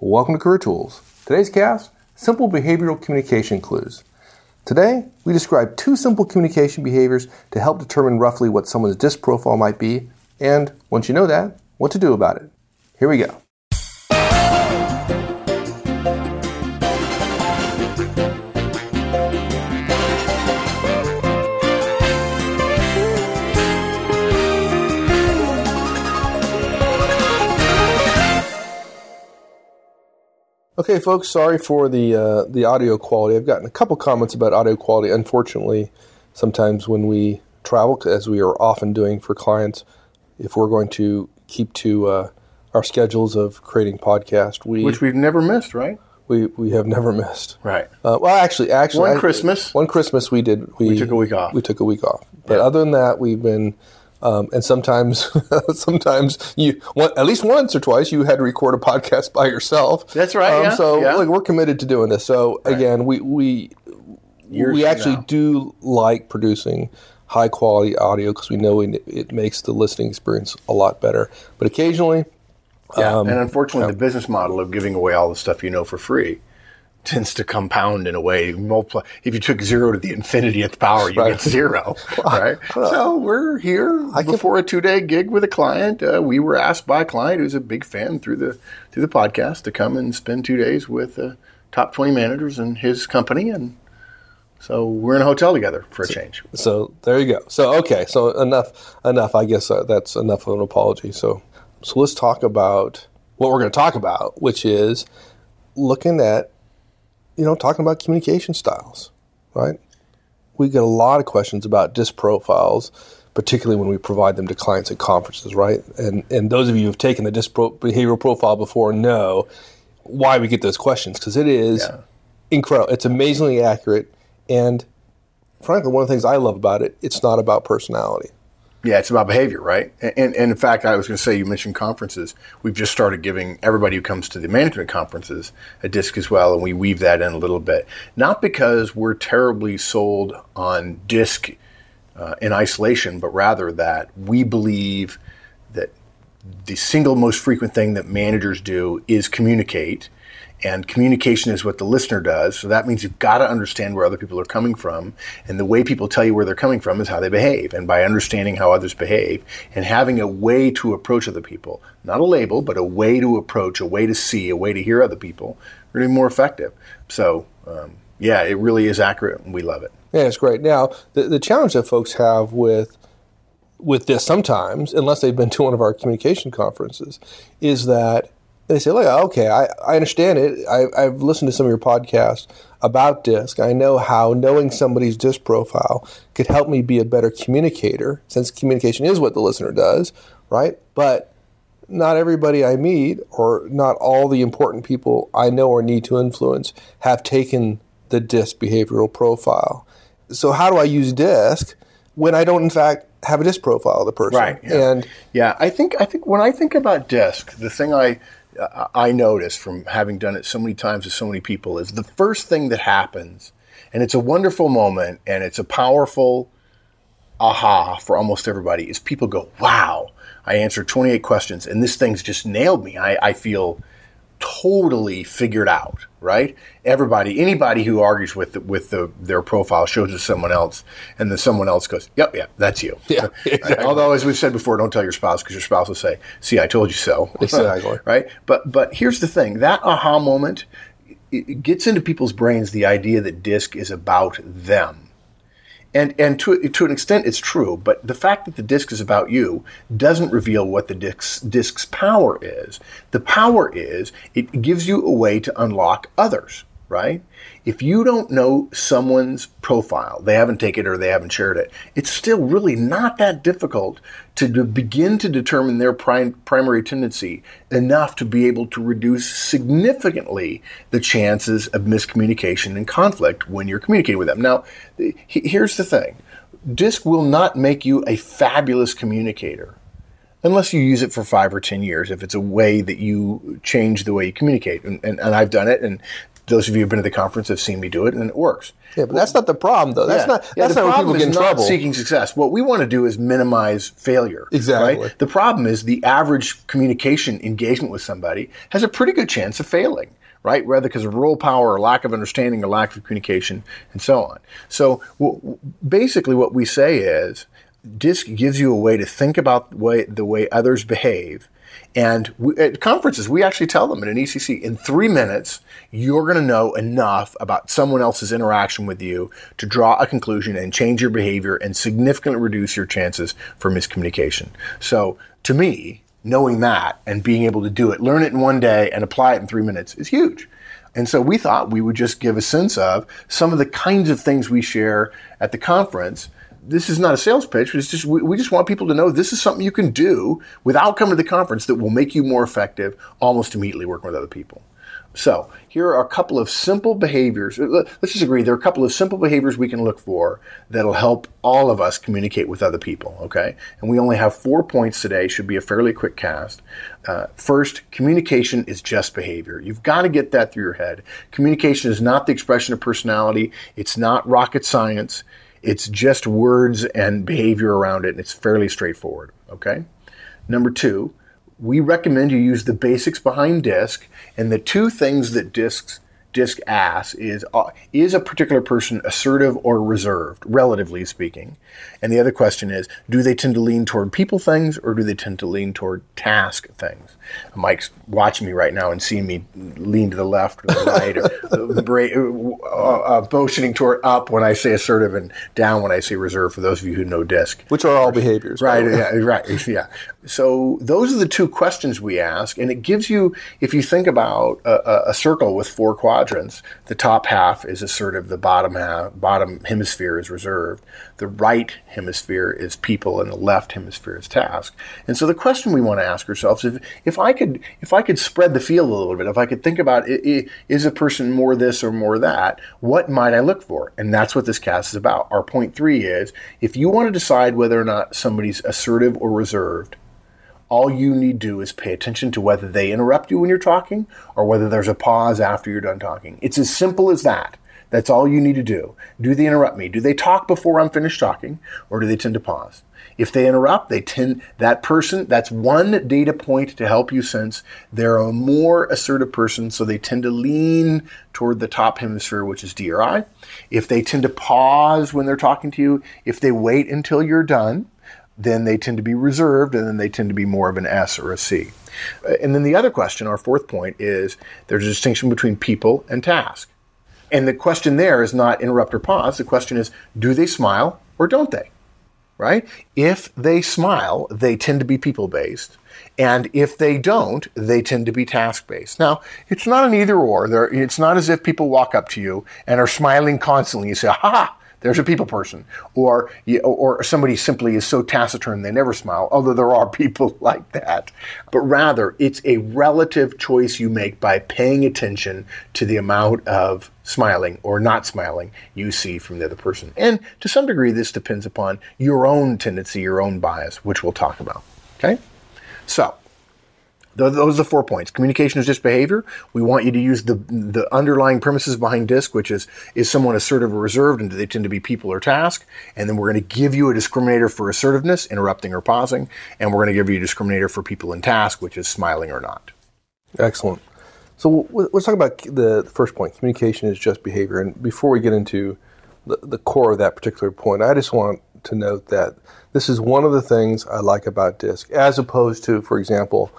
Welcome to Career Tools. Today's cast Simple Behavioral Communication Clues. Today, we describe two simple communication behaviors to help determine roughly what someone's DISC profile might be, and once you know that, what to do about it. Here we go. Okay, folks. Sorry for the uh, the audio quality. I've gotten a couple comments about audio quality. Unfortunately, sometimes when we travel, as we are often doing for clients, if we're going to keep to uh, our schedules of creating podcast, we which we've never missed, right? We we have never missed. Right. Uh, well, actually, actually, one I, Christmas. One Christmas we did. We, we, took a week off. We took a week off. But yeah. other than that, we've been um, and sometimes, sometimes you one, at least once or twice you had to record a podcast by yourself. That's right. Um, yeah, so yeah. like we're committed to doing this. So right. again, we we Years we actually now. do like producing high quality audio because we know it makes the listening experience a lot better. But occasionally, yeah, um, and unfortunately, the business model of giving away all the stuff you know for free tends to compound in a way. Multiply. If you took zero to the infinitieth power, you right. get zero. right. So we're here I before can... a two-day gig with a client. Uh, we were asked by a client who's a big fan through the through the podcast to come and spend two days with uh, top twenty managers in his company, and so we're in a hotel together for a so, change. So there you go. So okay. So enough. Enough. I guess uh, that's enough of an apology. So so let's talk about what we're going to talk about, which is looking at you know, talking about communication styles, right? We get a lot of questions about DISC profiles, particularly when we provide them to clients at conferences, right? And and those of you who've taken the DISC pro- behavioral profile before know why we get those questions because it is yeah. incredible. It's amazingly accurate, and frankly, one of the things I love about it, it's not about personality. Yeah, it's about behavior, right? And, and, and in fact, I was going to say, you mentioned conferences. We've just started giving everybody who comes to the management conferences a disc as well, and we weave that in a little bit. Not because we're terribly sold on disc uh, in isolation, but rather that we believe that the single most frequent thing that managers do is communicate and communication is what the listener does. So that means you've got to understand where other people are coming from. And the way people tell you where they're coming from is how they behave. And by understanding how others behave and having a way to approach other people, not a label, but a way to approach, a way to see, a way to hear other people, really more effective. So, um, yeah, it really is accurate and we love it. Yeah, it's great. Now, the, the challenge that folks have with with this sometimes, unless they've been to one of our communication conferences, is that they say, "Look, okay, I, I understand it. I, I've listened to some of your podcasts about DISC. I know how knowing somebody's DISC profile could help me be a better communicator, since communication is what the listener does, right? But not everybody I meet, or not all the important people I know or need to influence, have taken the DISC behavioral profile. So, how do I use DISC when I don't, in fact, have a DISC profile of the person? Right. Yeah. And yeah, I think I think when I think about DISC, the thing I I notice from having done it so many times with so many people is the first thing that happens, and it's a wonderful moment and it's a powerful aha for almost everybody, is people go, wow, I answered 28 questions and this thing's just nailed me. I, I feel totally figured out, right? Everybody, anybody who argues with the, with the, their profile shows it to someone else, and then someone else goes, "Yep, yeah, that's you." Yeah. Exactly. Although, as we've said before, don't tell your spouse because your spouse will say, "See, I told you so." Exactly. right. But but here's the thing: that aha moment it gets into people's brains the idea that disc is about them and and to to an extent it's true, but the fact that the disc is about you doesn't reveal what the disc's disc's power is. The power is it gives you a way to unlock others right? If you don't know someone's profile, they haven't taken it or they haven't shared it, it's still really not that difficult to, begin to determine their prim- primary tendency enough to be able to reduce significantly the chances of miscommunication and conflict when you're communicating with them. Now, here's the thing. DISC will not make you a fabulous communicator unless you use it for five or ten years if it's a way that you change the way you communicate and, and, and, i've done it and Those of you who've been to the conference have seen me do it, and it works. Yeah, but that's not the problem, though. That's Yeah. not Yeah, that's the not problem people get in not trouble. seeking success. What we want to do is minimize failure. Exactly. Right? The problem is the average communication engagement with somebody has a pretty good chance of failing. Right, whether because of role power or lack of understanding or lack of communication and so on. So w- w- basically, what we say is, DISC gives you a way to think about the way, the way others behave. And we, at conferences, we actually tell them in an ECC, in three minutes, you're going to know enough about someone else's interaction with you to draw a conclusion and change your behavior and significantly reduce your chances for miscommunication. So, to me, knowing that and being able to do it, learn it in one day and apply it in three minutes is huge. And so we thought we would just give a sense of some of the kinds of things we share at the conference. This is not a sales pitch. It's just we, we just want people to know this is something you can do without coming to the conference that will make you more effective almost immediately working with other people. So here are a couple of simple behaviors. Let's just agree there are a couple of simple behaviors we can look for that'll help all of us communicate with other people. Okay, and we only have four points today. Should be a fairly quick cast. Uh, first, communication is just behavior. You've got to get that through your head. Communication is not the expression of personality. It's not rocket science. It's just words and behavior around it, and it's fairly straightforward. Okay. Number two, we recommend you use the basics behind DISC, and the two things that DISC DISC asks is uh, is a particular person assertive or reserved, relatively speaking, and the other question is do they tend to lean toward people things or do they tend to lean toward task things? Mike's watching me right now and seeing me lean to the left or the right, or bra- uh, uh, motioning toward up when I say assertive and down when I say reserve. For those of you who know DISC, which are all behaviors. Right, yeah, right, yeah. So those are the two questions we ask, and it gives you, if you think about a, a, circle with four quadrants, the top half is assertive, the bottom half, bottom hemisphere is reserved, the right hemisphere is people, and the left hemisphere is task. And so the question we want to ask ourselves is, if I could, if I could spread the field a little bit, if I could think about, i- i- is a person more this or more that? What might I look for? And that's what this cast is about. Our point three is, if you want to decide whether or not somebody's assertive or reserved, all you need to do is pay attention to whether they interrupt you when you're talking or whether there's a pause after you're done talking. It's as simple as that. That's all you need to do. Do they interrupt me? Do they talk before I'm finished talking or do they tend to pause? If they interrupt, they tend that person, that's one data point to help you sense they're a more assertive person, so they tend to lean toward the top hemisphere, which is D or I. If they tend to pause when they're talking to you, if they wait until you're done, then they tend to be reserved and then they tend to be more of an S or a C. Uh, And then the other question, our fourth point, is there's a distinction between people and task. And the question there is not interrupt or pause. The question is do they smile or don't they? Right? If they smile, they tend to be people based. And if they don't, they tend to be task based. Now, it's not an either or. It's not as if people walk up to you and are smiling constantly. You say, ha ha, there's a people person. Or, or somebody simply is so taciturn they never smile, although there are people like that. But rather, it's a relative choice you make by paying attention to the amount of smiling or not smiling you see from the other person. And to some degree, this depends upon your own tendency, your own bias, which we'll talk about. Okay? So, Those are the four points. Communication is just behavior. We want you to use the the underlying premises behind DISC, which is is someone assertive or reserved, and do they tend to be people or task? And then we're going to give you a discriminator for assertiveness, interrupting or pausing, and we're going to give you a discriminator for people and task, which is smiling or not. Excellent. So let's talk about the first point. Communication is just behavior. And before we get into the, the core of that particular point, I just want to note that this is one of the things I like about DISC, as opposed to, for example,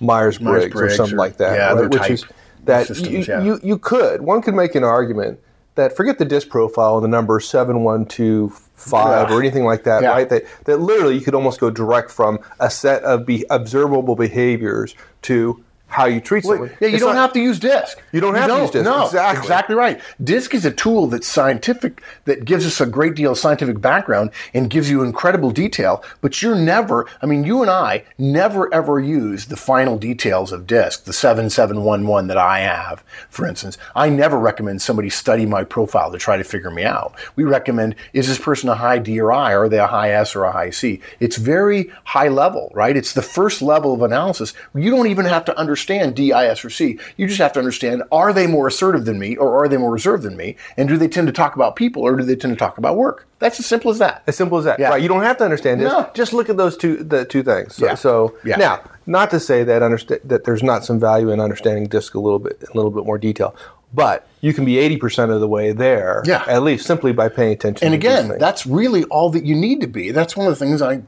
Myers Briggs or something or- like that. yeah, right? Which is that systems, you, yeah. you, you could, one could make an argument that forget the DISC profile and the number 7125 or anything like that, Yeah. right? That, that literally you could almost go direct from a set of be, observable behaviors to how you treat someone. Yeah, you It's don't not- have to use DISC. You don't have to use DISC. No, Exactly. exactly right. DISC is a tool that's scientific, that gives us a great deal of scientific background and gives you incredible detail. But you're never, I mean, you and I never ever use the final details of DISC, the 7711 that I have, for instance. I never recommend somebody study my profile to try to figure me out. We recommend, is this person a high D or I? Or are they a high S or a high C? It's very high level, right? It's the first level of analysis. You don't even have to understand understand D, I, S, or C. You just have to understand are they more assertive than me or are they more reserved than me? And do they tend to talk about people or do they tend to talk about work? That's as simple as that. As simple as that. Yeah. Right. You don't have to understand this. No. Just look at those two the two things. So, Yeah. so Yeah. now, not to say that understa- that there's not some value in understanding disc a little bit a little bit more detail, but you can be 80% of the way there Yeah. at least simply by paying attention And again, that's really all that you need to be. That's one of the things I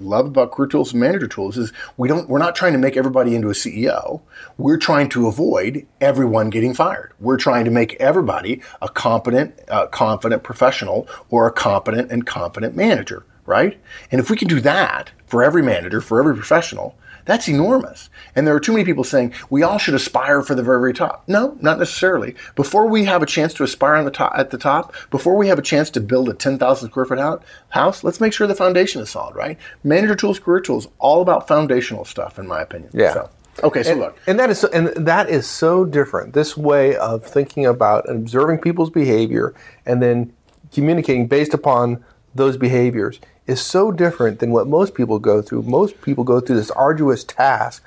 love about career tools and manager tools is we don't we're not trying to make everybody into a CEO. We're trying to avoid everyone getting fired. We're trying to make everybody a competent, uh, confident professional or a competent and confident manager, right? And if we can do that for every manager, for every professional, that's enormous. And there are too many people saying we all should aspire for the very, very top. No, not necessarily. Before we have a chance to aspire on the top, at the top, before we have a chance to build a 10,000 square foot hou- house, let's make sure the foundation is solid, right? Manager tools, career tools, all about foundational stuff, in my opinion. Yeah. So, okay, so and, look. and that is so, and that is so different. This way of thinking about and observing people's behavior and then communicating based upon those behaviors is so different than what most people go through. Most people go through this arduous task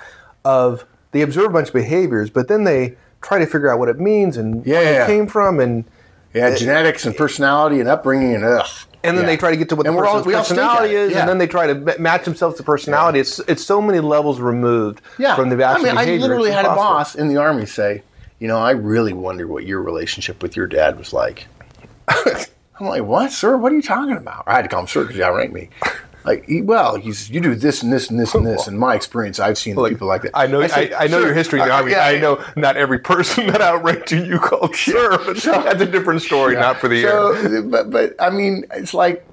of they observe a bunch of behaviors, but then they try to figure out what it means and Yeah, where yeah. it came from and Yeah, genetics and personality and upbringing and ugh. and then Yeah. they try to get to what And the person's all personality it. is, and then they try to match themselves to personality. It's it's so many levels removed from the I actual mean, I behavior. literally It's had a boss in the army say, you know, I really wonder what your relationship with your dad was like. I'm like, what, sir? What are you talking about? I had to call him sir because he outranked me. Like, he, well, he's you do this and this and this and this. In my experience, I've seen people like that. I know. I, said, I, know "Sir, your history in the uh, yeah, I know not every person that outranked you you called sir, but that's a different story, not for the air. But but I mean, it's like,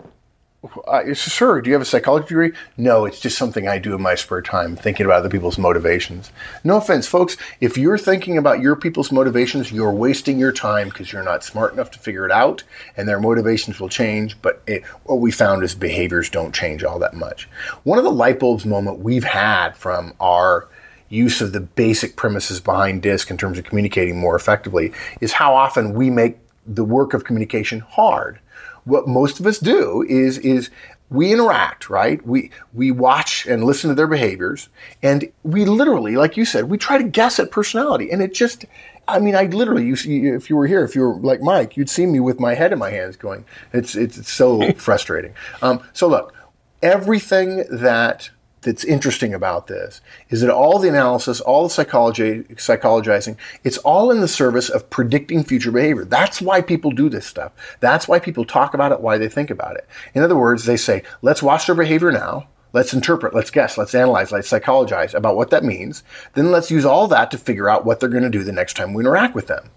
uh, sir, do you have a psychology degree? No, it's just something I do in my spare time, thinking about other people's motivations. No offense, folks. If you're thinking about your people's motivations, you're wasting your time because you're not smart enough to figure it out, and their motivations will change. But it, what we found is behaviors don't change all that much. One of the light bulbs moment we've had from our use of the basic premises behind DISC in terms of communicating more effectively is how often we make the work of communication hard. What most of us do is is we interact, right? We we watch and listen to their behaviors, and we literally, like you said, we try to guess at personality, and it just. I mean, I literally, you see, if you were here, if you were like Mike, you'd see me with my head in my hands, going, "It's it's, it's so frustrating." Um, so look, everything that that's interesting about this is that all the analysis, all the psychology, psychologizing, it's all in the service of predicting future behavior. That's why people do this stuff. That's why people talk about it, why they think about it. In other words, they say, let's watch their behavior now. Let's interpret, let's guess, let's analyze, let's psychologize about what that means. Then let's use all that to figure out what they're going to do the next time we interact with them.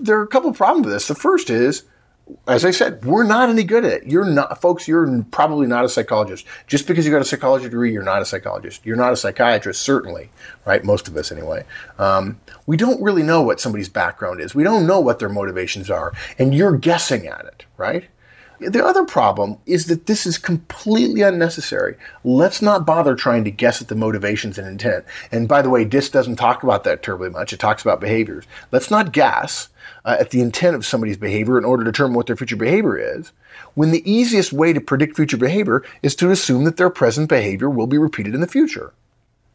There are a couple of problems with this. The first is as I said, we're not any good at it. You're not, folks. You're probably not a psychologist. Just because you got a psychology degree, you're not a psychologist. You're not a psychiatrist, certainly, right? Most of us, anyway. Um, we don't really know what somebody's background is. We don't know what their motivations are, and you're guessing at it, right? The other problem is that this is completely unnecessary. Let's not bother trying to guess at the motivations and intent. And by the way, DISC doesn't talk about that terribly much. It talks about behaviors. Let's not guess uh, at the intent of somebody's behavior in order to determine what their future behavior is, when the easiest way to predict future behavior is to assume that their present behavior will be repeated in the future.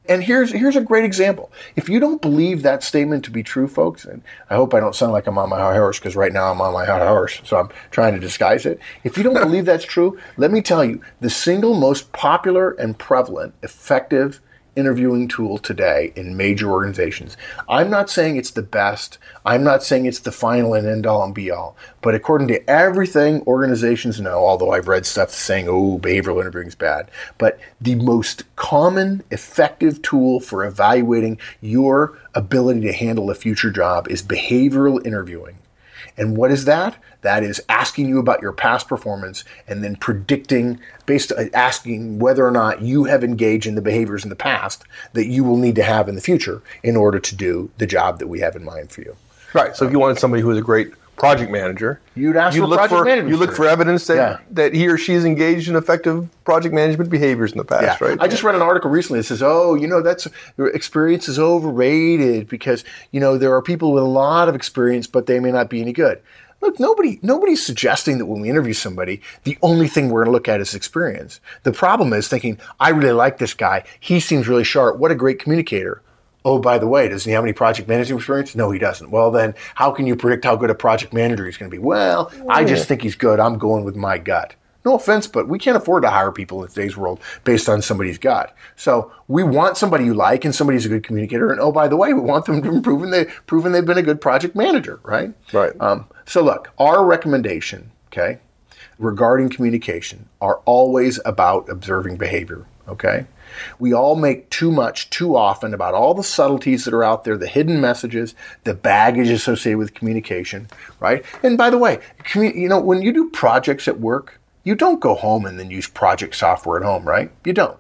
And here's here's a great example. If you don't believe that statement to be true, folks, and I hope I don't sound like I'm on my high horse because right now I'm on my high horse, so I'm trying to disguise it. If you don't believe that's true, let me tell you, the single most popular and prevalent, effective interviewing tool today in major organizations. I'm not saying it's the best. I'm not saying it's the final and end all and be all. But according to everything organizations know, although I've read stuff saying, oh, behavioral interviewing is bad, but the most common effective tool for evaluating your ability to handle a future job is behavioral interviewing. And what is that? That is asking you about your past performance and then predicting, based on asking whether or not you have engaged in the behaviors in the past that you will need to have in the future in order to do the job that we have in mind for you. Right. So if you wanted somebody who was a great project manager, You'd ask for look project for management you look for evidence that, Yeah. that he or she has engaged in effective project management behaviors in the past. Yeah. Right. I just read an article recently that says, "Oh, you know, that's experience is overrated because you know there are people with a lot of experience, but they may not be any good." Look, nobody nobody's suggesting that when we interview somebody, the only thing we're going to look at is experience. The problem is thinking, "I really like this guy. He seems really sharp. What a great communicator." Oh, by the way, does he have any project management experience? No, he doesn't. Well, then how can you predict how good a project manager he's going to be? Well, I just think he's good. I'm going with my gut. No offense, but we can't afford to hire people in today's world based on somebody's gut. So we want somebody you like and somebody who's a good communicator. And oh, by the way, we want them to proven they proven they've been a good project manager, right? Right. Um, so look, our recommendation, okay, regarding communication are always about observing behavior. Okay. We all make too much too often about all the subtleties that are out there, the hidden messages, the baggage associated with communication, right? And by the way, you know, when you do projects at work, you don't go home and then use project software at home, right? You don't.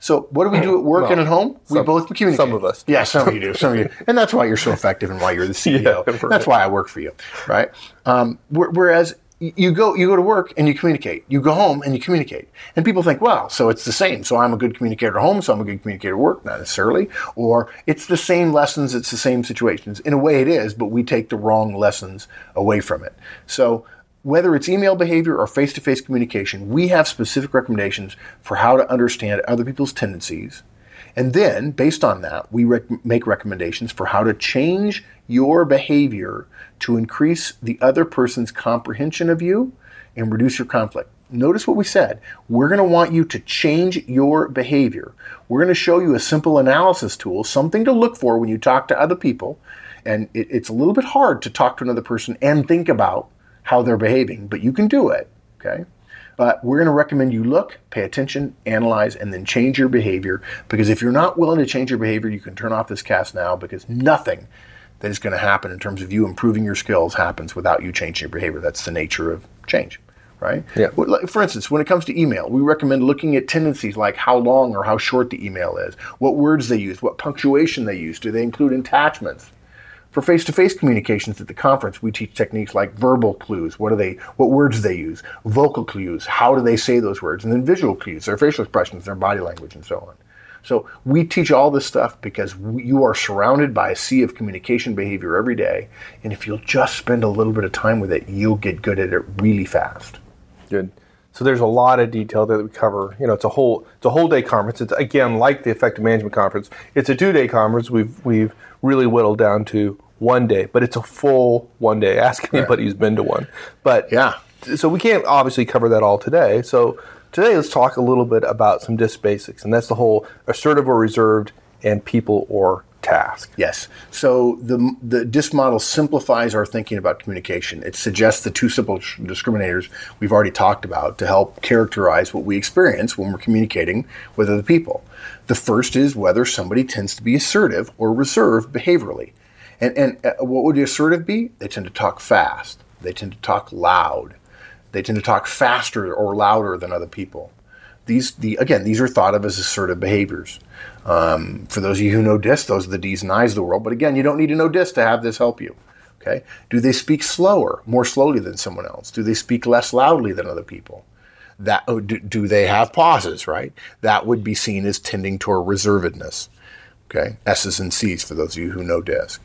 So what do we do at work Well, and at home? We some- both communicate. some of us. Yeah, some of you do. Some of you, and that's why you're so effective and why you're the CEO. Yeah, right. That's why I work for you, right? Um, whereas you go you go to work and you communicate. You go home and you communicate. And people think, well, so it's the same. So I'm a good communicator at home, so I'm a good communicator at work. Not necessarily. Or it's the same lessons, it's the same situations. In a way, it is, but we take the wrong lessons away from it. So whether it's email behavior or face to face communication, we have specific recommendations for how to understand other people's tendencies. And then, based on that, we rec- make recommendations for how to change your behavior to increase the other person's comprehension of you and reduce your conflict. Notice what we said. We're going to want you to change your behavior. We're going to show you a simple analysis tool, something to look for when you talk to other people. And it, it's a little bit hard to talk to another person and think about how they're behaving, but you can do it. Okay. But we're going to recommend you look, pay attention, analyze, and then change your behavior. Because if you're not willing to change your behavior, you can turn off this cast now because nothing that is going to happen in terms of you improving your skills happens without you changing your behavior. That's the nature of change, right? Yeah. For instance, when it comes to email, we recommend looking at tendencies like how long or how short the email is, what words they use, what punctuation they use, do they include attachments? For face-to-face communications at the conference, we teach techniques like verbal clues. What are they? What words do they use? Vocal clues. How do they say those words? And then visual clues, their facial expressions, their body language, and so on. So we teach all this stuff because you are surrounded by a sea of communication behavior every day, and if you'll just spend a little bit of time with it, you'll get good at it really fast. Good. So there's a lot of detail that we cover. You know, it's a whole it's a whole day conference. It's again like the effective management conference. It's a two day conference. We've we've really whittled down to one day, but it's a full one day. Ask anybody who's been to one. But Yeah. so we can't obviously cover that all today. So today let's talk a little bit about some DISC basics, and that's the whole assertive or reserved and people or task. Yes. So the the DISC model simplifies our thinking about communication. It suggests the two simple sh- discriminators we've already talked about to help characterize what we experience when we're communicating with other people. The first is whether somebody tends to be assertive or reserved behaviorally. And and uh, what would the assertive be? They tend to talk fast. They tend to talk loud. They tend to talk faster or louder than other people. These, the again, these are thought of as assertive behaviors. Um, for those of you who know DISC, those are the D's and I's of the world. But again, you don't need to know DISC to have this help you. Okay? Do they speak slower, more slowly than someone else? Do they speak less loudly than other people? That oh, do, do they have pauses? Right? That would be seen as tending toward reservedness. Okay, S's and C's for those of you who know DISC.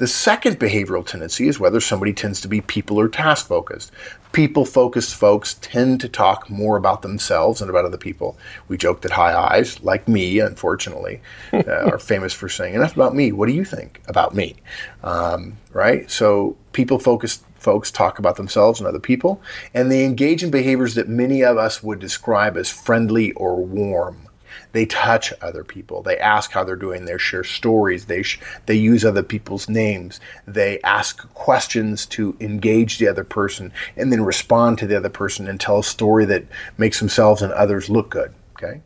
The second behavioral tendency is whether somebody tends to be people or task focused. People focused folks tend to talk more about themselves and about other people. We joke that high I's, like me, unfortunately, uh, are famous for saying, Enough about me. What do you think about me? Um, right? So, people focused folks talk about themselves and other people, and they engage in behaviors that many of us would describe as friendly or warm. They touch other people. They ask how they're doing. They share stories. They sh- they use other people's names. They ask questions to engage the other person, and then respond to the other person and tell a story that makes themselves and others look good. Okay.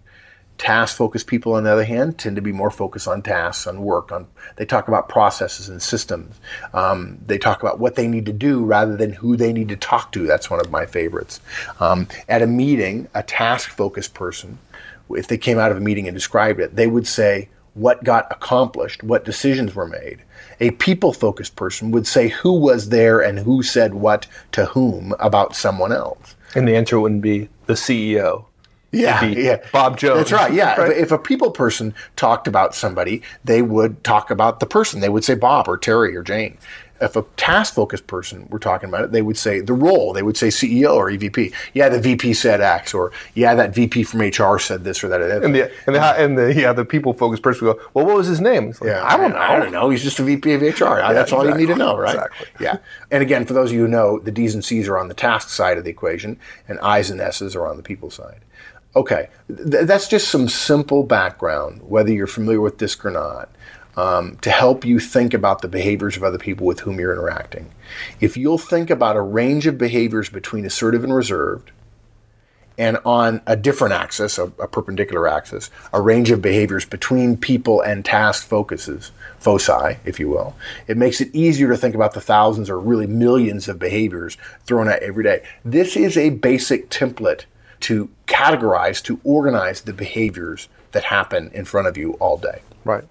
Task focused people, on the other hand, tend to be more focused on tasks, on work. On they talk about processes and systems. Um, they talk about what they need to do rather than who they need to talk to. That's one of my favorites. Um, at a meeting, a task focused person if they came out of a meeting and described it, they would say what got accomplished, what decisions were made. A people focused person would say who was there and who said what to whom about someone else. And the answer wouldn't be the CEO. Yeah, yeah. Bob Jones. That's right. Yeah. Right. If, if a people person talked about somebody, they would talk about the person. They would say Bob or Terry or Jane. If a task focused person were talking about it, they would say the role. They would say CEO or EVP. Yeah, the VP said X, or yeah, that VP from HR said this or that. And the and the, and the yeah the people focused person would go, well, what was his name? Like, yeah, I don't know. I don't know. He's just a VP of HR. Yeah, That's all you need to know, right? Exactly. Yeah. And again, for those of you who know, the D's and C's are on the task side of the equation, and I's and S's are on the people side. Okay, Th- that's just some simple background, whether you're familiar with DISC or not um, to help you think about the behaviors of other people with whom you're interacting. If you'll think about a range of behaviors between assertive and reserved, and on a different axis, a, a, perpendicular axis, a range of behaviors between people and task focuses, foci, if you will. It makes it easier to think about the thousands or really millions of behaviors thrown at every day. This is a basic template to categorize, to organize the behaviors that happen in front of you all day. Right.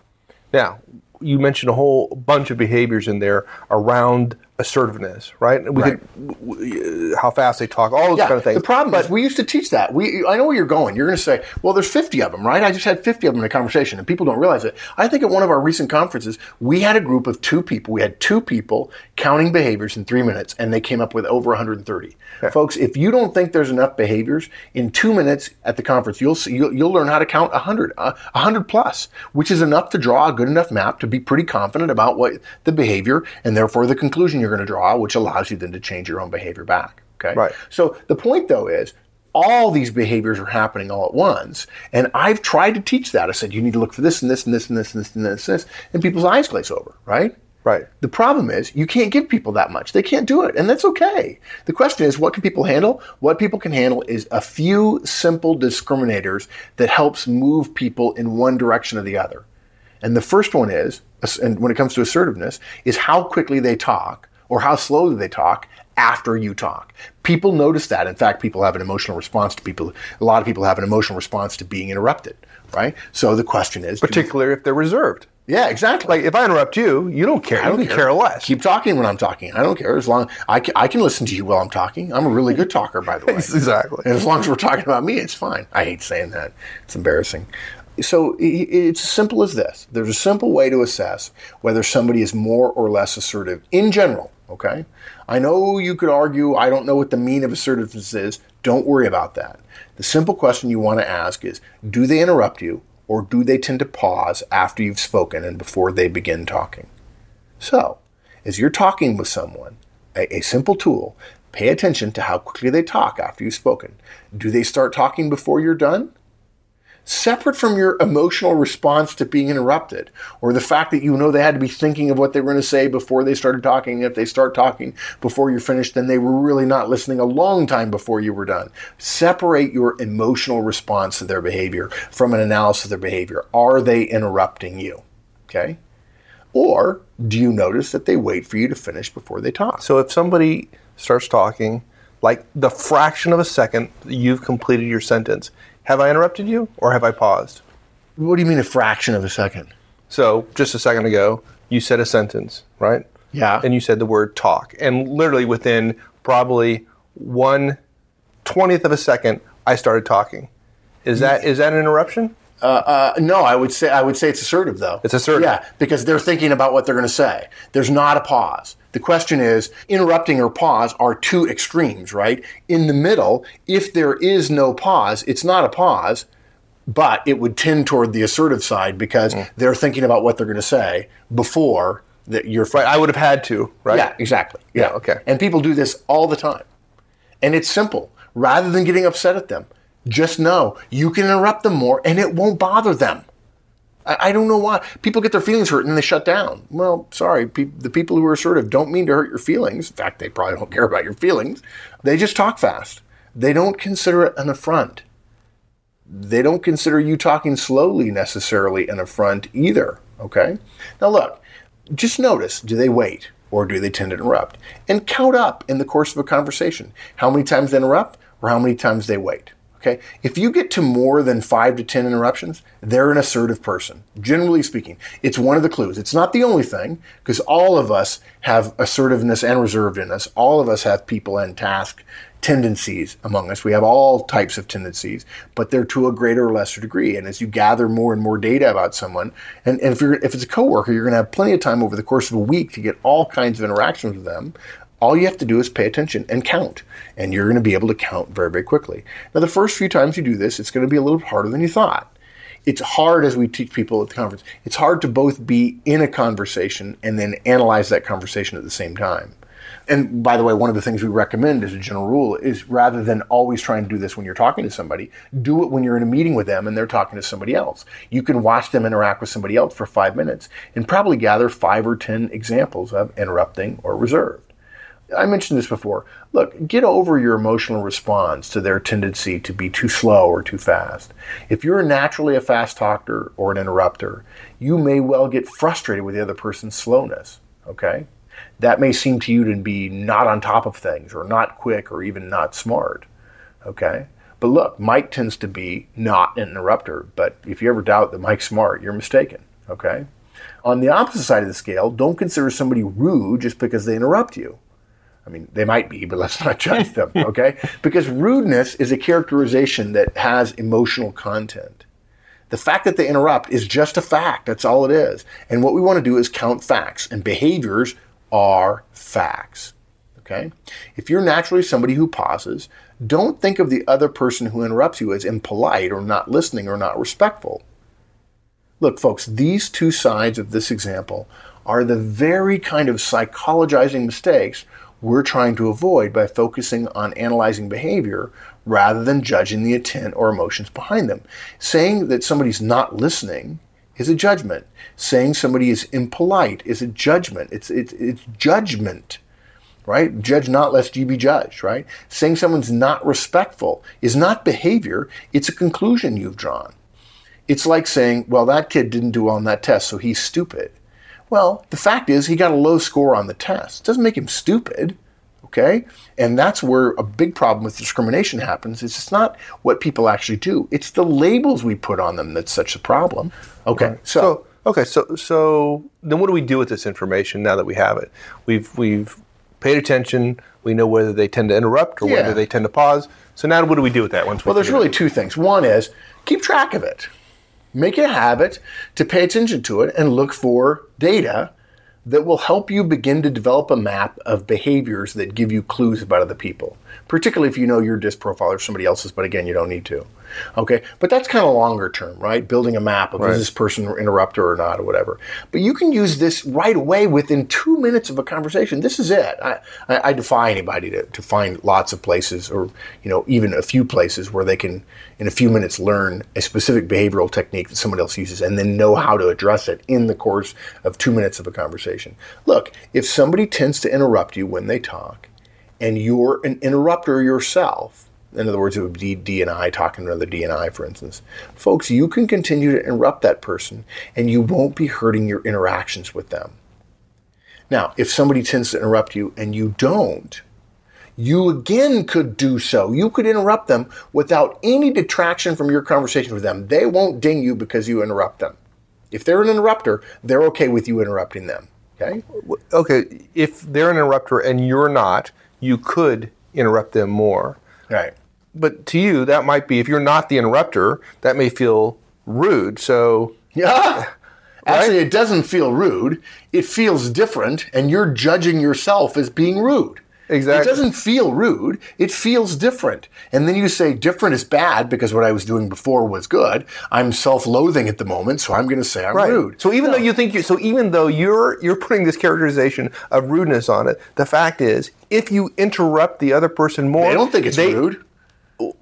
Now, you mentioned a whole bunch of behaviors in there around assertiveness, right? We right. could how fast they talk, all those yeah, kind of things. The problem but, is we used to teach that. We I know where you're going. You're going to say, "Well, there's 50 of them, right? I just had 50 of them in a conversation and people don't realize it." I think at one of our recent conferences, we had a group of two people. We had two people counting behaviors in 3 minutes and they came up with over 130. Yeah. Folks, if you don't think there's enough behaviors in 2 minutes at the conference, you'll see you'll, you'll learn how to count 100, uh, 100 plus, which is enough to draw a good enough map to be pretty confident about what the behavior and therefore the conclusion you're going to draw, which allows you then to change your own behavior back. Okay. Right. So the point though is all these behaviors are happening all at once. And I've tried to teach that. I said, you need to look for this and this and this and this and this and this and this. And people's eyes glaze over, right? Right. The problem is you can't give people that much. They can't do it. And that's okay. The question is, what can people handle? What people can handle is a few simple discriminators that helps move people in one direction or the other. And the first one is, and when it comes to assertiveness, is how quickly they talk or how slowly they talk after you talk. People notice that. In fact, people have an emotional response to people. A lot of people have an emotional response to being interrupted, right? So the question is, particularly if they're reserved. Yeah, exactly. Like if I interrupt you, you don't care. I don't you care. care. less. Keep talking when I'm talking. I don't care as long I can, I can listen to you while I'm talking. I'm a really good talker, by the way. exactly. And as long as we're talking about me, it's fine. I hate saying that. It's embarrassing. So it's as simple as this. There's a simple way to assess whether somebody is more or less assertive in general. Okay. I know you could argue, I don't know what the mean of assertiveness is. Don't worry about that. The simple question you want to ask is do they interrupt you or do they tend to pause after you've spoken and before they begin talking? So, as you're talking with someone, a, a simple tool, pay attention to how quickly they talk after you've spoken. Do they start talking before you're done? Separate from your emotional response to being interrupted or the fact that you know they had to be thinking of what they were going to say before they started talking. If they start talking before you're finished, then they were really not listening a long time before you were done. Separate your emotional response to their behavior from an analysis of their behavior. Are they interrupting you? Okay. Or do you notice that they wait for you to finish before they talk? So if somebody starts talking, like the fraction of a second you've completed your sentence, have I interrupted you or have I paused? What do you mean a fraction of a second? So, just a second ago, you said a sentence, right? Yeah. And you said the word talk. And literally within probably one twentieth of a second, I started talking. Is that is that an interruption? Uh, uh, no, I would say I would say it's assertive though. It's assertive. Yeah, because they're thinking about what they're going to say. There's not a pause. The question is, interrupting or pause are two extremes, right? In the middle, if there is no pause, it's not a pause, but it would tend toward the assertive side because mm. they're thinking about what they're going to say before that you're. Right, I would have had to, right? Yeah, exactly. Yeah. yeah, okay. And people do this all the time. And it's simple. Rather than getting upset at them, just know you can interrupt them more and it won't bother them. I, I don't know why. People get their feelings hurt and they shut down. Well, sorry, pe- the people who are assertive don't mean to hurt your feelings. In fact, they probably don't care about your feelings. They just talk fast. They don't consider it an affront. They don't consider you talking slowly necessarily an affront either. Okay? Now, look, just notice do they wait or do they tend to interrupt? And count up in the course of a conversation how many times they interrupt or how many times they wait. Okay? If you get to more than five to 10 interruptions, they're an assertive person, generally speaking. It's one of the clues. It's not the only thing, because all of us have assertiveness and reserved in us. All of us have people and task tendencies among us. We have all types of tendencies, but they're to a greater or lesser degree. And as you gather more and more data about someone, and, and if, you're, if it's a coworker, you're going to have plenty of time over the course of a week to get all kinds of interactions with them all you have to do is pay attention and count, and you're going to be able to count very, very quickly. Now, the first few times you do this, it's going to be a little harder than you thought. It's hard, as we teach people at the conference, it's hard to both be in a conversation and then analyze that conversation at the same time. And by the way, one of the things we recommend as a general rule is rather than always trying to do this when you're talking to somebody, do it when you're in a meeting with them and they're talking to somebody else. You can watch them interact with somebody else for five minutes and probably gather five or ten examples of interrupting or reserved. I mentioned this before. Look, get over your emotional response to their tendency to be too slow or too fast. If you're naturally a fast talker or an interrupter, you may well get frustrated with the other person's slowness. Okay? That may seem to you to be not on top of things or not quick or even not smart. Okay? But look, Mike tends to be not an interrupter, but if you ever doubt that Mike's smart, you're mistaken. Okay? On the opposite side of the scale, don't consider somebody rude just because they interrupt you. I mean, they might be, but let's not judge them, okay? because rudeness is a characterization that has emotional content. The fact that they interrupt is just a fact. That's all it is. And what we want to do is count facts, and behaviors are facts. Okay? If you're naturally somebody who pauses, don't think of the other person who interrupts you as impolite or not listening or not respectful. Look, folks, these two sides of this example are the very kind of psychologizing mistakes we're trying to avoid by focusing on analyzing behavior rather than judging the intent or emotions behind them. Saying that somebody's not listening is a judgment. Saying somebody is impolite is a judgment. It's, it's, it's judgment, right? Judge not lest you be judged, right? Saying someone's not respectful is not behavior, it's a conclusion you've drawn. It's like saying, well, that kid didn't do well on that test, so he's stupid. Well, the fact is, he got a low score on the test. It doesn't make him stupid. Okay? And that's where a big problem with discrimination happens. It's not what people actually do. It's the labels we put on them that's such a problem. Okay. Right. So, so okay, so so then what do we do with this information now that we have it? We've we've paid attention. We know whether they tend to interrupt or yeah. whether they tend to pause. So now what do we do with that once? Well, there's really two things. One is keep track of it. Make it a habit to pay attention to it and look for data that will help you begin to develop a map of behaviors that give you clues about other people, particularly if you know your disc profile or somebody else's, but again, you don't need to. Okay, but that's kind of longer term, right? Building a map of right. is this person interrupter or not or whatever. But you can use this right away within two minutes of a conversation. This is it. I, I, I defy anybody to, to find lots of places or you know even a few places where they can in a few minutes learn a specific behavioral technique that someone else uses and then know how to address it in the course of two minutes of a conversation. Look, if somebody tends to interrupt you when they talk and you're an interrupter yourself, in other words, it would be D and I talking to another D and I, for instance. Folks, you can continue to interrupt that person and you won't be hurting your interactions with them. Now, if somebody tends to interrupt you and you don't, you again could do so. You could interrupt them without any detraction from your conversation with them. They won't ding you because you interrupt them. If they're an interrupter, they're okay with you interrupting them. Okay? Okay, if they're an interrupter and you're not, you could interrupt them more. Right but to you, that might be if you're not the interrupter, that may feel rude. So yeah. Actually, it doesn't feel rude. It feels different, and you're judging yourself as being rude. Exactly. It doesn't feel rude. It feels different. And then you say different is bad because what I was doing before was good. I'm self-loathing at the moment, so I'm going to say I'm right. rude. So even no. though you think you so even though you're you're putting this characterization of rudeness on it, the fact is if you interrupt the other person more, they don't think it's they, rude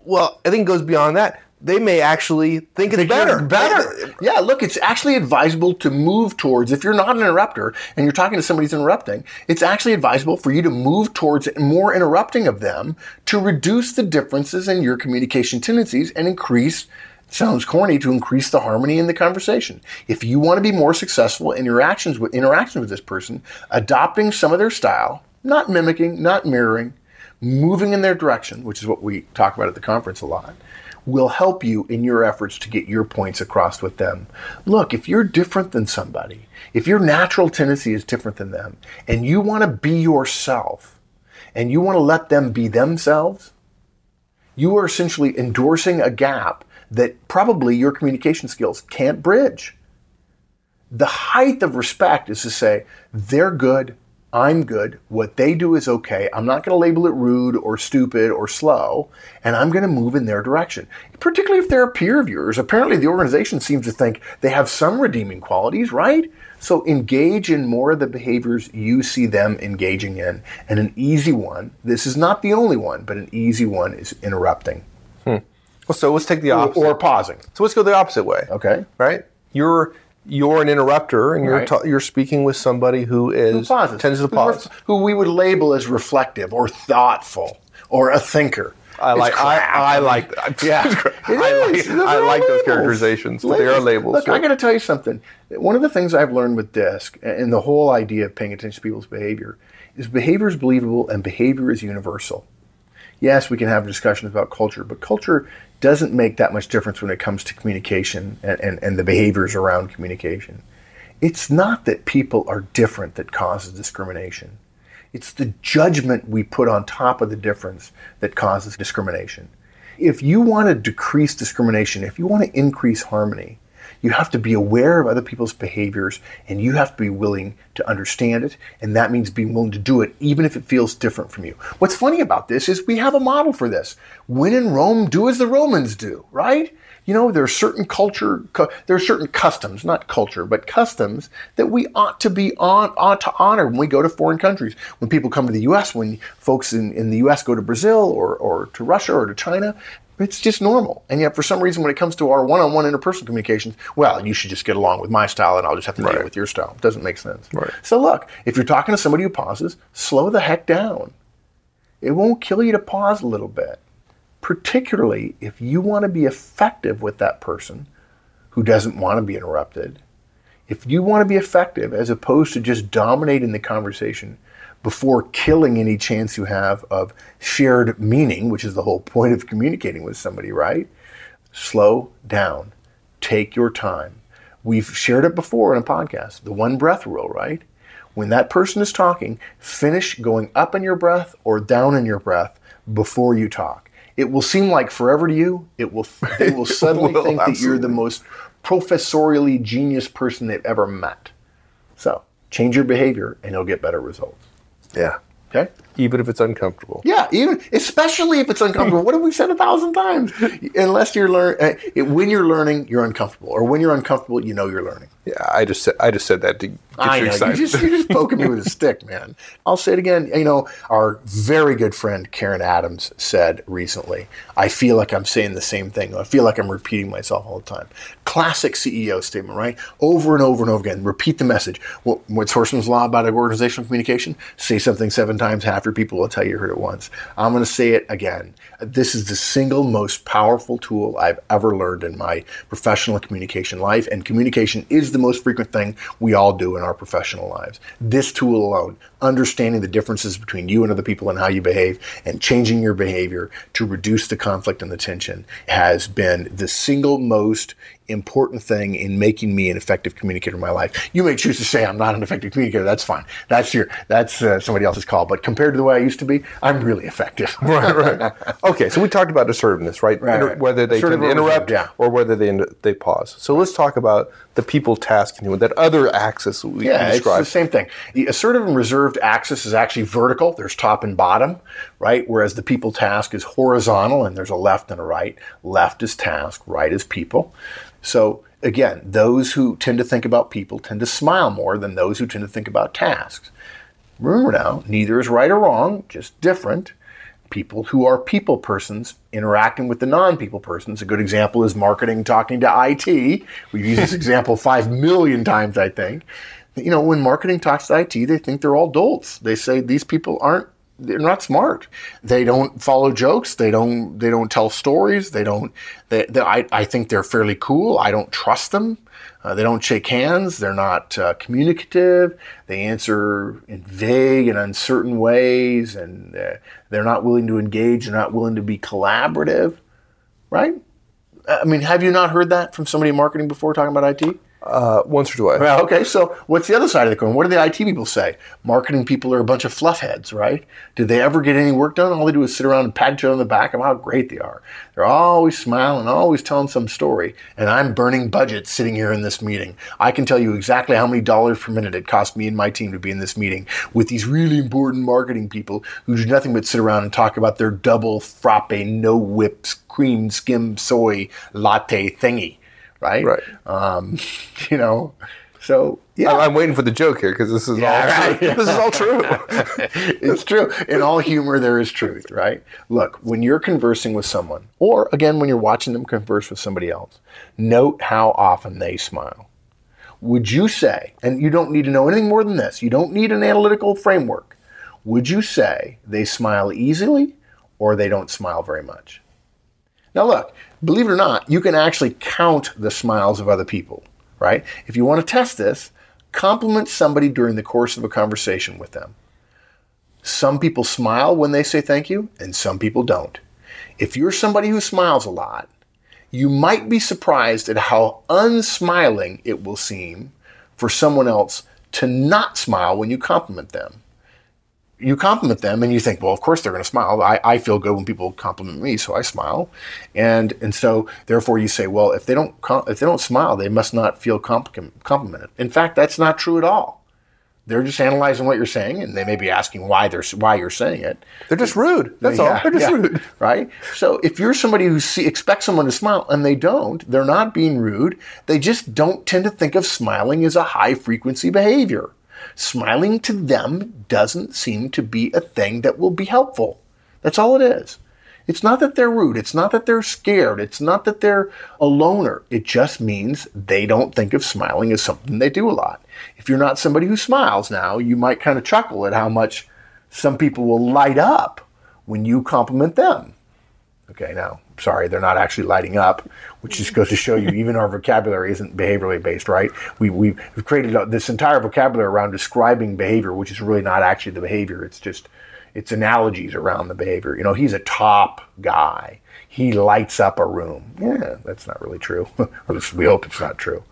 well, I think it goes beyond that. They may actually think it's better. Better. Yeah, look, it's actually advisable to move towards, if you're not an interrupter and you're talking to somebody who's interrupting, it's actually advisable for you to move towards more interrupting of them to reduce the differences in your communication tendencies and increase sounds corny to increase the harmony in the conversation. If you want to be more successful in your actions with interaction with this person, adopting some of their style, not mimicking, not mirroring, moving in their direction, which is what we talk about at the conference a lot, will help you in your efforts to get your points across with them. Look, if you're different than somebody, if your natural tendency is different than them, and you want to be yourself, and you want to let them be themselves, you are essentially endorsing a gap that probably your communication skills can't bridge. The height of respect is to say, they're good, I'm good. What they do is okay. I'm not going to label it rude or stupid or slow, and I'm going to move in their direction. Particularly if they're a peer of yours. Apparently, the organization seems to think they have some redeeming qualities, right? So engage in more of the behaviors you see them engaging in. And an easy one, this is not the only one, but an easy one is interrupting. Hmm. Well, so let's take the opposite. Or, or pausing. So let's go the opposite way. Okay. Right? You're you're an interrupter and you're Right. ta- you're speaking with somebody who is Who tends to pause. Who we would label as reflective or thoughtful or a thinker. I like I. I like that. Yeah, I like, Those I like those labels. characterizations. They are labels. Look, yeah. I got to tell you something. One of the things I've learned with DISC and the whole idea of paying attention to people's behavior is behavior is believable and behavior is universal. Yes, we can have discussions about culture, but culture doesn't make that much difference when it comes to communication and, and, and the behaviors around communication. It's not that people are different that causes discrimination. It's the judgment we put on top of the difference that causes discrimination. If you want to decrease discrimination, if you want to increase harmony, you have to be aware of other people's behaviors and you have to be willing to understand it. And that means being willing to do it, even if it feels different from you. What's funny about this is we have a model for this. When in Rome, do as the Romans do, right? You know, there are certain culture, cu- there are certain customs, not culture, but customs that we ought to be on, ought to honor when we go to foreign countries. When people come to the U.S., when folks in, in the U.S. go to Brazil or, or to Russia or to China, it's just normal. And yet, for some reason, when it comes to our one-on-one interpersonal communications, well, you should just get along with my style, and I'll just have to deal Right. with your style. It doesn't make sense. Right. So, look, if you're talking to somebody who pauses, slow the heck down. It won't kill you to pause a little bit particularly if you want to be effective with that person who doesn't want to be interrupted, if you want to be effective as opposed to just dominating the conversation before killing any chance you have of shared meaning, which is the whole point of communicating with somebody, right? Slow down. Take your time. We've shared it before in a podcast, the one breath rule, right? When that person is talking, finish going up in your breath or down in your breath before you talk. It will seem like forever to you. It will. They will suddenly will, think that you're the most professorially genius person they've ever met. So change your behavior, and you'll get better results. Yeah. Okay. Even if it's uncomfortable. Yeah, even especially if it's uncomfortable. what have we said a thousand times? Unless you're learn, uh, it- when you're learning, you're uncomfortable, or when you're uncomfortable, you know you're learning. Yeah, I just said I just said that to I know excited. you just you're just poking me with a stick, man. I'll say it again. You know, our very good friend Karen Adams said recently, "I feel like I'm saying the same thing. I feel like I'm repeating myself all the time." Classic CEO statement, right? Over and over and over again. Repeat the message. What, what's Horstman's law about organizational communication? Say something seven times. Half your people will tell you you heard it once. I'm going to say it again. This is the single most powerful tool I've ever learned in my professional communication life, and communication is the most frequent thing we all do in our professional lives. This tool alone, understanding the differences between you and other people and how you behave, and changing your behavior to reduce the conflict and the tension, has been the single most important thing in making me an effective communicator in my life. You may choose to say I'm not an effective communicator. That's fine. That's your that's uh, somebody else's call. But compared to the way I used to be, I'm really effective. right, right. Okay, so we talked about assertiveness, right? Right, Inter- right. Whether they Assertive tend to or reserved, interrupt yeah. or whether they they pause. So let's talk about the people tasking you, that other axis we Yeah, it's the same thing. The assertive and reserved axis is actually vertical. There's top and bottom, right? Whereas the people task is horizontal and there's a left and a right. Left is task, right is people. So again, those who tend to think about people tend to smile more than those who tend to think about tasks. Remember now, neither is right or wrong, just different. People who are people persons interacting with the non people persons. A good example is marketing talking to IT. We've used this example five million times, I think. You know, when marketing talks to IT, they think they're all dolts. They say these people aren't they're not smart. They don't follow jokes. They don't. They don't tell stories. They don't. They, they, I, I think they're fairly cool. I don't trust them. Uh, they don't shake hands. They're not uh, communicative. They answer in vague and uncertain ways, and uh, they're not willing to engage. They're not willing to be collaborative. Right? I mean, have you not heard that from somebody in marketing before talking about IT? Uh, once or twice. Well, okay, so what's the other side of the coin? What do the IT people say? Marketing people are a bunch of fluff heads, right? Did they ever get any work done? All they do is sit around and pat each other on the back of how great they are. They're always smiling, always telling some story, and I'm burning budgets sitting here in this meeting. I can tell you exactly how many dollars per minute it cost me and my team to be in this meeting with these really important marketing people who do nothing but sit around and talk about their double frappe, no whips, cream skim soy latte thingy right? Right. Um, you know, so yeah, I'm, I'm waiting for the joke here because this is Yeah, all right. true. this is all true. it's true. In all humor, there is truth, right? Look, when you're conversing with someone, or again, when you're watching them converse with somebody else, note how often they smile. Would you say, and you don't need to know anything more than this, you don't need an analytical framework. Would you say they smile easily or they don't smile very much? Now, look, believe it or not, you can actually count the smiles of other people, right? If you want to test this, compliment somebody during the course of a conversation with them. Some people smile when they say thank you, and some people don't. If you're somebody who smiles a lot, you might be surprised at how unsmiling it will seem for someone else to not smile when you compliment them you compliment them and you think, well, of course they're going to smile. I, I feel good when people compliment me, so I smile, and and so therefore you say, well, if they don't if they don't smile, they must not feel compli- complimented. In fact, that's not true at all. They're just analyzing what you're saying, and they may be asking why they're why you're saying it. They're just rude. That's all. They're just yeah, rude. right? So if you're somebody who see, expects someone to smile and they don't, they're not being rude. They just don't tend to think of smiling as a high frequency behavior. Smiling to them doesn't seem to be a thing that will be helpful. That's all it is. It's not that they're rude. It's not that they're scared. It's not that they're a loner. It just means they don't think of smiling as something they do a lot. If you're not somebody who smiles now, you might kind of chuckle at how much some people will light up when you compliment them. Okay, now, sorry, they're not actually lighting up, which just goes to show you even our vocabulary isn't behaviorally based, right? We, we've, we've created this entire vocabulary around describing behavior, which is really not actually the behavior. It's just, it's analogies around the behavior. You know, he's a top guy. He lights up a room. Yeah, that's not really true. we hope it's not true,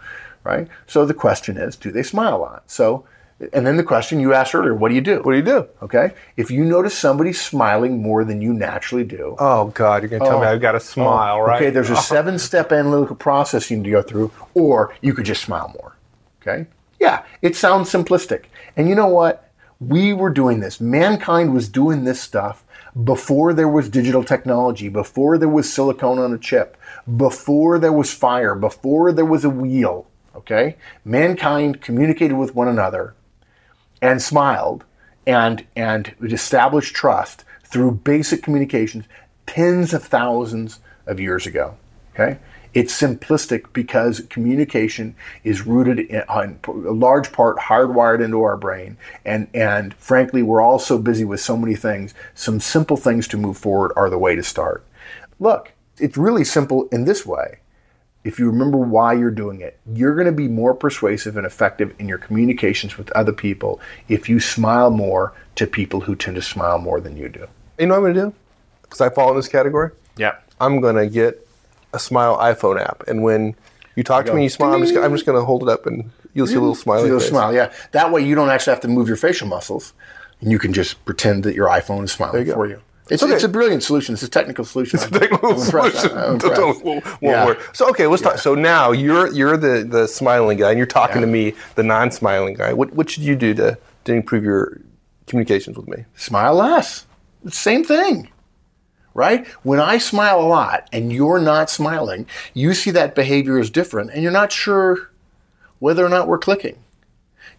right? So the question is, do they smile a lot? So, and then the question you asked earlier, what do you do? What do you do? Okay. If you notice somebody smiling more than you naturally do, Oh God, you're gonna tell me oh. I've got to oh. smile, right? Okay, there's a seven step analytical process you need to go through, or you could just smile more. Okay? Yeah, it sounds simplistic. And you know what? We were doing this. Mankind was doing this stuff before there was digital technology, before there was silicone on a chip, before there was fire, before there was a wheel. Okay? Mankind communicated with one another and smiled and and established trust through basic communications tens of thousands of years ago. Okay, it's simplistic because communication is rooted in, a large part hardwired into our brain, and and frankly, we're all so busy with so many things. Some simple things to move forward are the way to start. Look, it's really simple in this way if you remember why you're doing it, you're going to be more persuasive and effective in your communications with other people if you smile more to people who tend to smile more than you do. You know what I'm gonna do? Because I fall in this category. Yeah. I'm gonna get a Smile iPhone app, and when you talk to go, me, and you smile. I'm just, I'm just gonna hold it up, and you'll see a little smiley You'll face. smile, yeah. That way you don't actually have to move your facial muscles, and you can just pretend that your iPhone is smiling you for you. It's, Okay. it's a brilliant solution. It's a technical solution. Technical I'm solution. I'm Don't- impressed. won't- won't Yeah. So okay, let's talk. So now you're you're the the smiling guy, and you're talking to me, the non-smiling guy. What what should you do to to improve your communications with me? smile less. Same thing. Right? When I smile a lot and you're not smiling, you see that behavior is different and you're not sure whether or not we're clicking.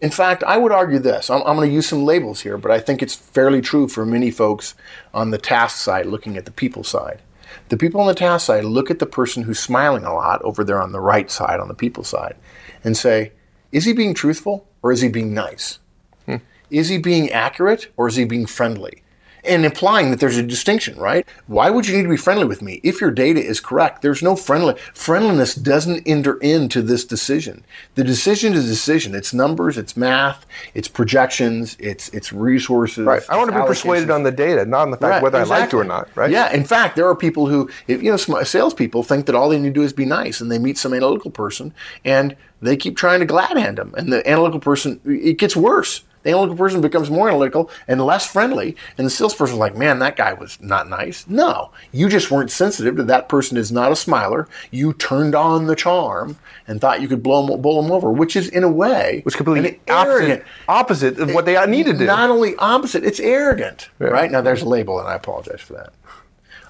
In fact, I would argue this. I'm, I'm going to use some labels here, but I think it's fairly true for many folks on the task side looking at the people side. The people on the task side look at the person who's smiling a lot over there on the right side, on the people side, and say, is he being truthful or is he being nice? Hmm. Is he being accurate or is he being friendly? And implying that there's a distinction, right? Why would you need to be friendly with me if your data is correct? There's no friendly friendliness doesn't enter into this decision. The decision is a decision. It's numbers, it's math, it's projections, it's it's resources. Right. I want to be persuaded on the data, not on the fact Right, whether I like to or not. Right. Yeah. In fact, there are people who, if, you know, salespeople think that all they need to do is be nice, and they meet some analytical person, and they keep trying to glad hand them, and the analytical person, it gets worse. The analytical person becomes more analytical and less friendly, and the salesperson's like, "Man, that guy was not nice." No, you just weren't sensitive to that person is not a smiler. You turned on the charm and thought you could blow them over, which is in a way, Which completely arrogant opposite, opposite of what they need to do. not only opposite, it's arrogant. Right? Now there's a label, and I apologize for that.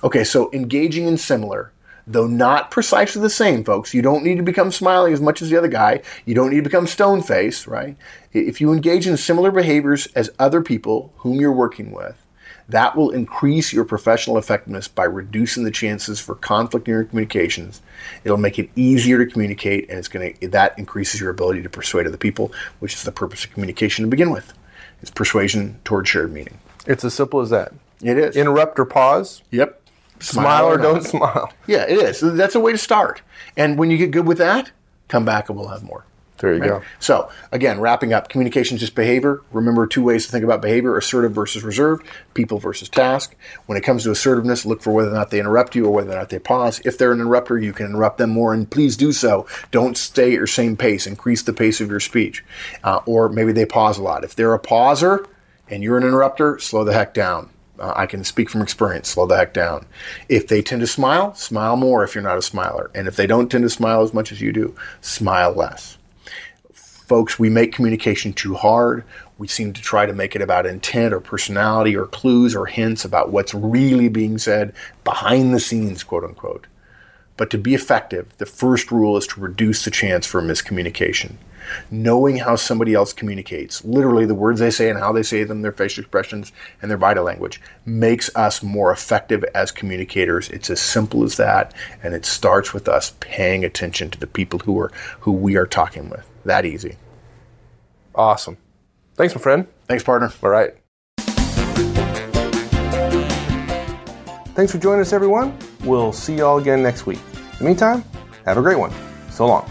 Okay, so engaging in similar, though not precisely the same, folks. You don't need to become smiling as much as the other guy. You don't need to become stone faced, right? If you engage in similar behaviors as other people whom you're working with, that will increase your professional effectiveness by reducing the chances for conflict in your communications. It'll make it easier to communicate, and it's going to that increases your ability to persuade other people, which is the purpose of communication to begin with. It's persuasion toward shared meaning. It's as simple as that. It is. Interrupt or pause. yep. Smile, or don't smile. Yeah, it is. That's a way to start. And when you get good with that, come back and we'll have more. There you go. So, again, wrapping up, communication is just behavior. Remember two ways to think about behavior assertive versus reserved, people versus task. When it comes to assertiveness, look for whether or not they interrupt you or whether or not they pause. If they're an interrupter, you can interrupt them more, and please do so. Don't stay at your same pace, increase the pace of your speech. Uh, or maybe they pause a lot. If they're a pauser and you're an interrupter, slow the heck down. Uh, I can speak from experience. Slow the heck down. If they tend to smile, smile more if you're not a smiler. And if they don't tend to smile as much as you do, smile less folks, we make communication too hard. We seem to try to make it about intent or personality or clues or hints about what's really being said behind the scenes, quote unquote. But to be effective, the first rule is to reduce the chance for miscommunication. Knowing how somebody else communicates, literally the words they say and how they say them, their facial expressions, and their body language, makes us more effective as communicators. It's as simple as that, and it starts with us paying attention to the people who are who we are talking with. That easy. Awesome. Thanks, my friend. Thanks, partner. All right. Thanks for joining us, everyone. We'll see you all again next week. In the meantime, have a great one. So long.